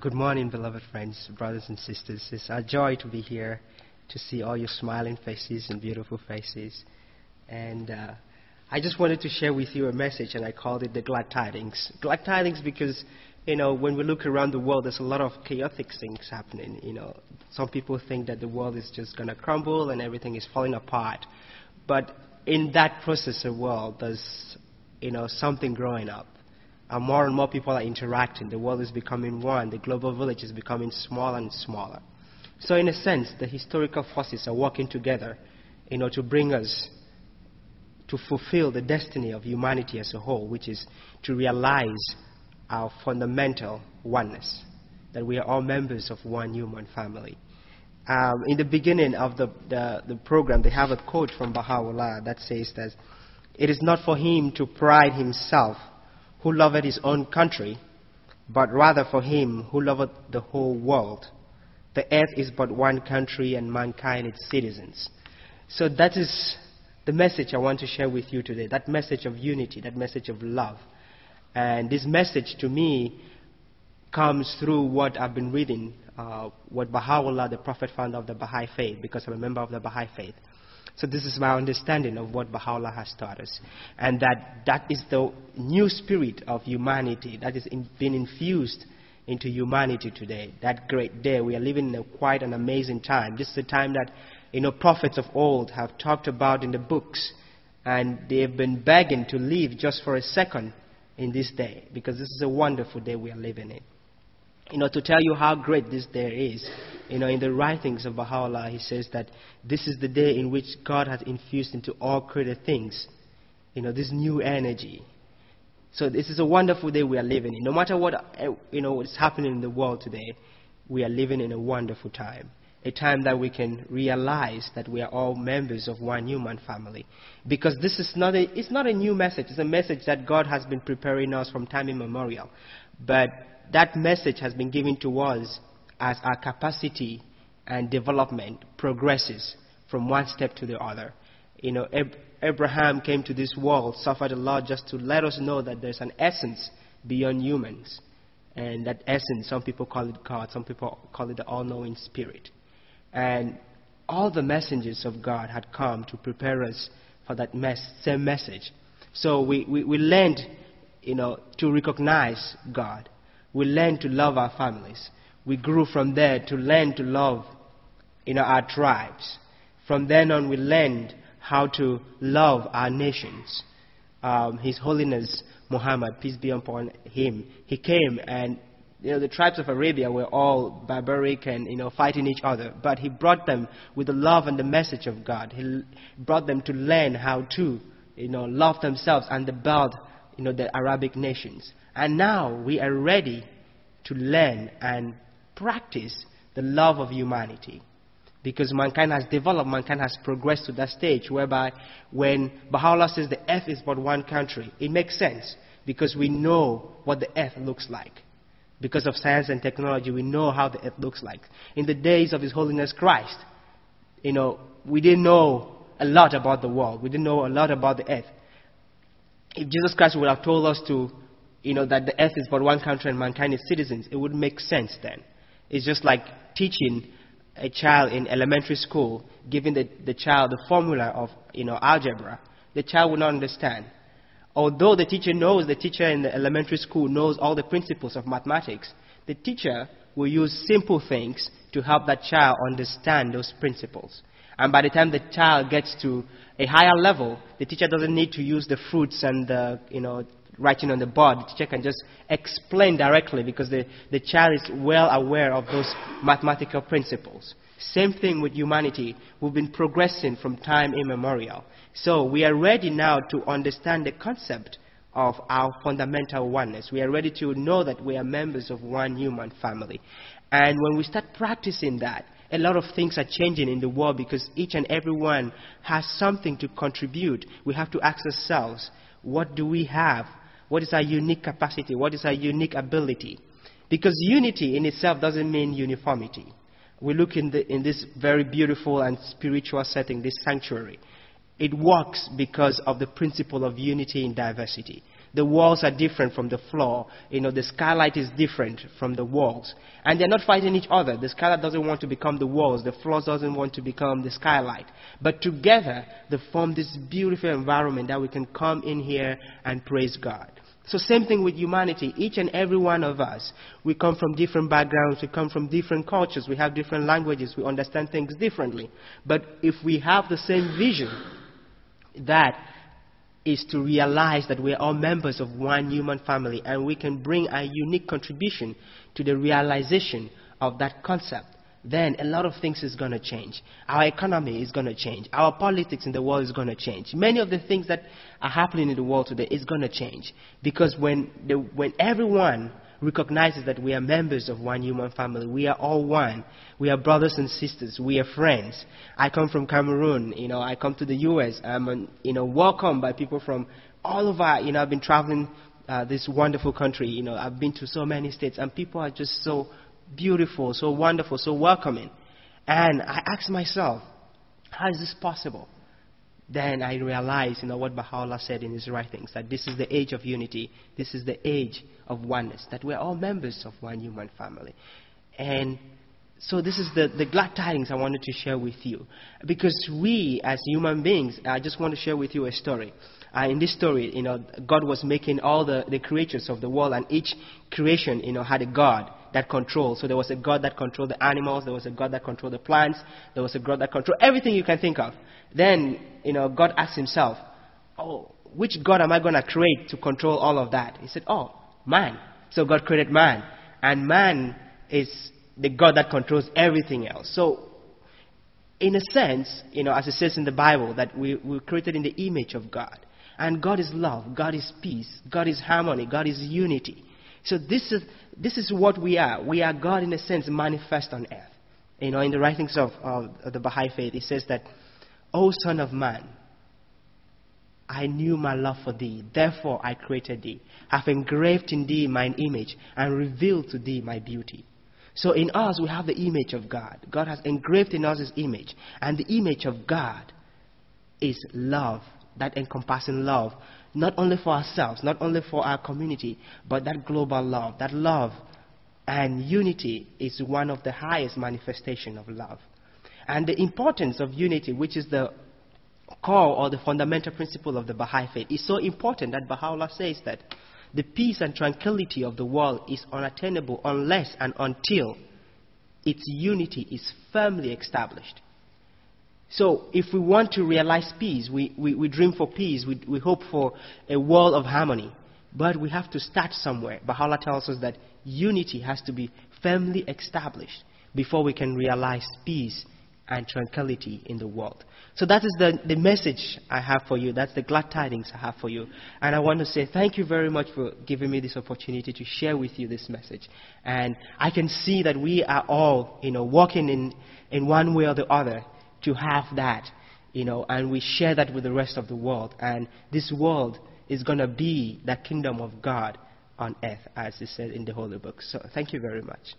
Good morning, beloved friends, brothers and sisters. It's a joy to be here to see all your smiling faces and beautiful faces. And uh, I just wanted to share with you a message, and I called it the glad tidings. Glad tidings because, you know, when we look around the world, there's a lot of chaotic things happening. You know, some people think that the world is just going to crumble and everything is falling apart. But in that process of world, there's, you know, something growing up and more and more people are interacting. The world is becoming one. The global village is becoming smaller and smaller. So, in a sense, the historical forces are working together you know, to bring us to fulfill the destiny of humanity as a whole, which is to realize our fundamental oneness, that we are all members of one human family. Um, in the beginning of the, the, the program, they have a quote from Baha'u'llah that says that it is not for him to pride himself who loved his own country, but rather for him who loved the whole world. The earth is but one country and mankind its citizens. So that is the message I want to share with you today. That message of unity, that message of love. And this message to me comes through what I've been reading, uh, what Baha'u'llah, the Prophet founder of the Baha'i faith, because I'm a member of the Baha'i faith. So this is my understanding of what Baha'u'llah has taught us. And that that is the new spirit of humanity that is in, being infused into humanity today. That great day. We are living in a quite an amazing time. This is a time that, you know, prophets of old have talked about in the books. And they've been begging to live just for a second in this day. Because this is a wonderful day we are living in you know, to tell you how great this day is, you know, in the writings of Baha'u'llah, he says that this is the day in which God has infused into all created things, you know, this new energy. So this is a wonderful day we are living in. No matter what, eh, you know, what's happening in the world today, we are living in a wonderful time. A time that we can realize that we are all members of one human family. Because this is not a, it's not a new message. It's a message that God has been preparing us from time immemorial. But that message has been given to us as our capacity and development progresses from one step to the other. You know, Ab- Abraham came to this world, suffered a lot just to let us know that there's an essence beyond humans. And that essence, some people call it God, some people call it the all knowing spirit. And all the messengers of God had come to prepare us for that same message. So we, we, we learned, you know, to recognize God we learned to love our families. We grew from there to learn to love you know, our tribes. From then on, we learned how to love our nations. Um, His Holiness Muhammad, peace be upon him, he came and you know, the tribes of Arabia were all barbaric and you know, fighting each other, but he brought them with the love and the message of God. He brought them to learn how to you know, love themselves and the build you know, the Arabic nations. And now we are ready to learn and practice the love of humanity. Because mankind has developed, mankind has progressed to that stage whereby when Baha'u'llah says the earth is but one country, it makes sense because we know what the earth looks like. Because of science and technology, we know how the earth looks like. In the days of His Holiness Christ, you know, we didn't know a lot about the world. We didn't know a lot about the earth. If Jesus Christ would have told us to you know, that the earth is but one country and mankind is citizens, it would make sense then. It's just like teaching a child in elementary school, giving the, the child the formula of, you know, algebra. The child will not understand. Although the teacher knows, the teacher in the elementary school knows all the principles of mathematics, the teacher will use simple things to help that child understand those principles. And by the time the child gets to a higher level, the teacher doesn't need to use the fruits and the, you know, writing on the board, the teacher can just explain directly because the, the child is well aware of those mathematical principles. Same thing with humanity. We've been progressing from time immemorial. So we are ready now to understand the concept of our fundamental oneness. We are ready to know that we are members of one human family. And when we start practicing that, a lot of things are changing in the world because each and every one has something to contribute. We have to ask ourselves, what do we have what is our unique capacity? What is our unique ability? Because unity in itself doesn't mean uniformity. We look in, the, in this very beautiful and spiritual setting, this sanctuary. It works because of the principle of unity in diversity. The walls are different from the floor. You know, the skylight is different from the walls. And they're not fighting each other. The skylight doesn't want to become the walls. The floor doesn't want to become the skylight. But together, they form this beautiful environment that we can come in here and praise God. So same thing with humanity. Each and every one of us, we come from different backgrounds, we come from different cultures, we have different languages, we understand things differently. But if we have the same vision, that is to realize that we are all members of one human family and we can bring a unique contribution to the realization of that concept then a lot of things is going to change. Our economy is going to change. Our politics in the world is going to change. Many of the things that are happening in the world today is going to change. Because when, the, when everyone recognizes that we are members of one human family, we are all one. We are brothers and sisters. We are friends. I come from Cameroon. You know, I come to the U.S. I'm, you know, welcomed by people from all over. You know, I've been traveling uh, this wonderful country. You know, I've been to so many states, and people are just so beautiful, so wonderful, so welcoming. And I ask myself, how is this possible? Then I realized, you know, what Baha'u'llah said in his writings, that this is the age of unity, this is the age of oneness, that we're all members of one human family. And so this is the, the glad tidings I wanted to share with you. Because we, as human beings, I just want to share with you a story. Uh, in this story, you know, God was making all the, the creatures of the world, and each creation, you know, had a God that controlled. So there was a God that controlled the animals, there was a God that controlled the plants, there was a God that controlled everything you can think of. Then, you know, God asked himself, Oh, which God am I going to create to control all of that? He said, Oh, man. So God created man. And man is the God that controls everything else. So, in a sense, you know, as it says in the Bible, that we were created in the image of God. And God is love, God is peace, God is harmony, God is unity. So this is, this is what we are. We are God in a sense manifest on earth. You know, in the writings of, of the Baha'i faith, it says that, O Son of Man, I knew my love for thee, therefore I created thee, have engraved in thee mine image, and revealed to thee my beauty. So in us, we have the image of God. God has engraved in us his image. And the image of God is love, that encompassing love not only for ourselves, not only for our community, but that global love. That love and unity is one of the highest manifestation of love. And the importance of unity, which is the core or the fundamental principle of the Baha'i faith, is so important that Baha'u'llah says that the peace and tranquility of the world is unattainable unless and until its unity is firmly established. So, if we want to realize peace, we, we, we dream for peace, we, we hope for a world of harmony. But we have to start somewhere. Baha'u'llah tells us that unity has to be firmly established before we can realize peace and tranquility in the world. So that is the, the message I have for you. That's the glad tidings I have for you. And I want to say thank you very much for giving me this opportunity to share with you this message. And I can see that we are all, you know, walking in, in one way or the other to have that, you know, and we share that with the rest of the world. And this world is going to be the kingdom of God on earth, as it said in the Holy Book. So thank you very much.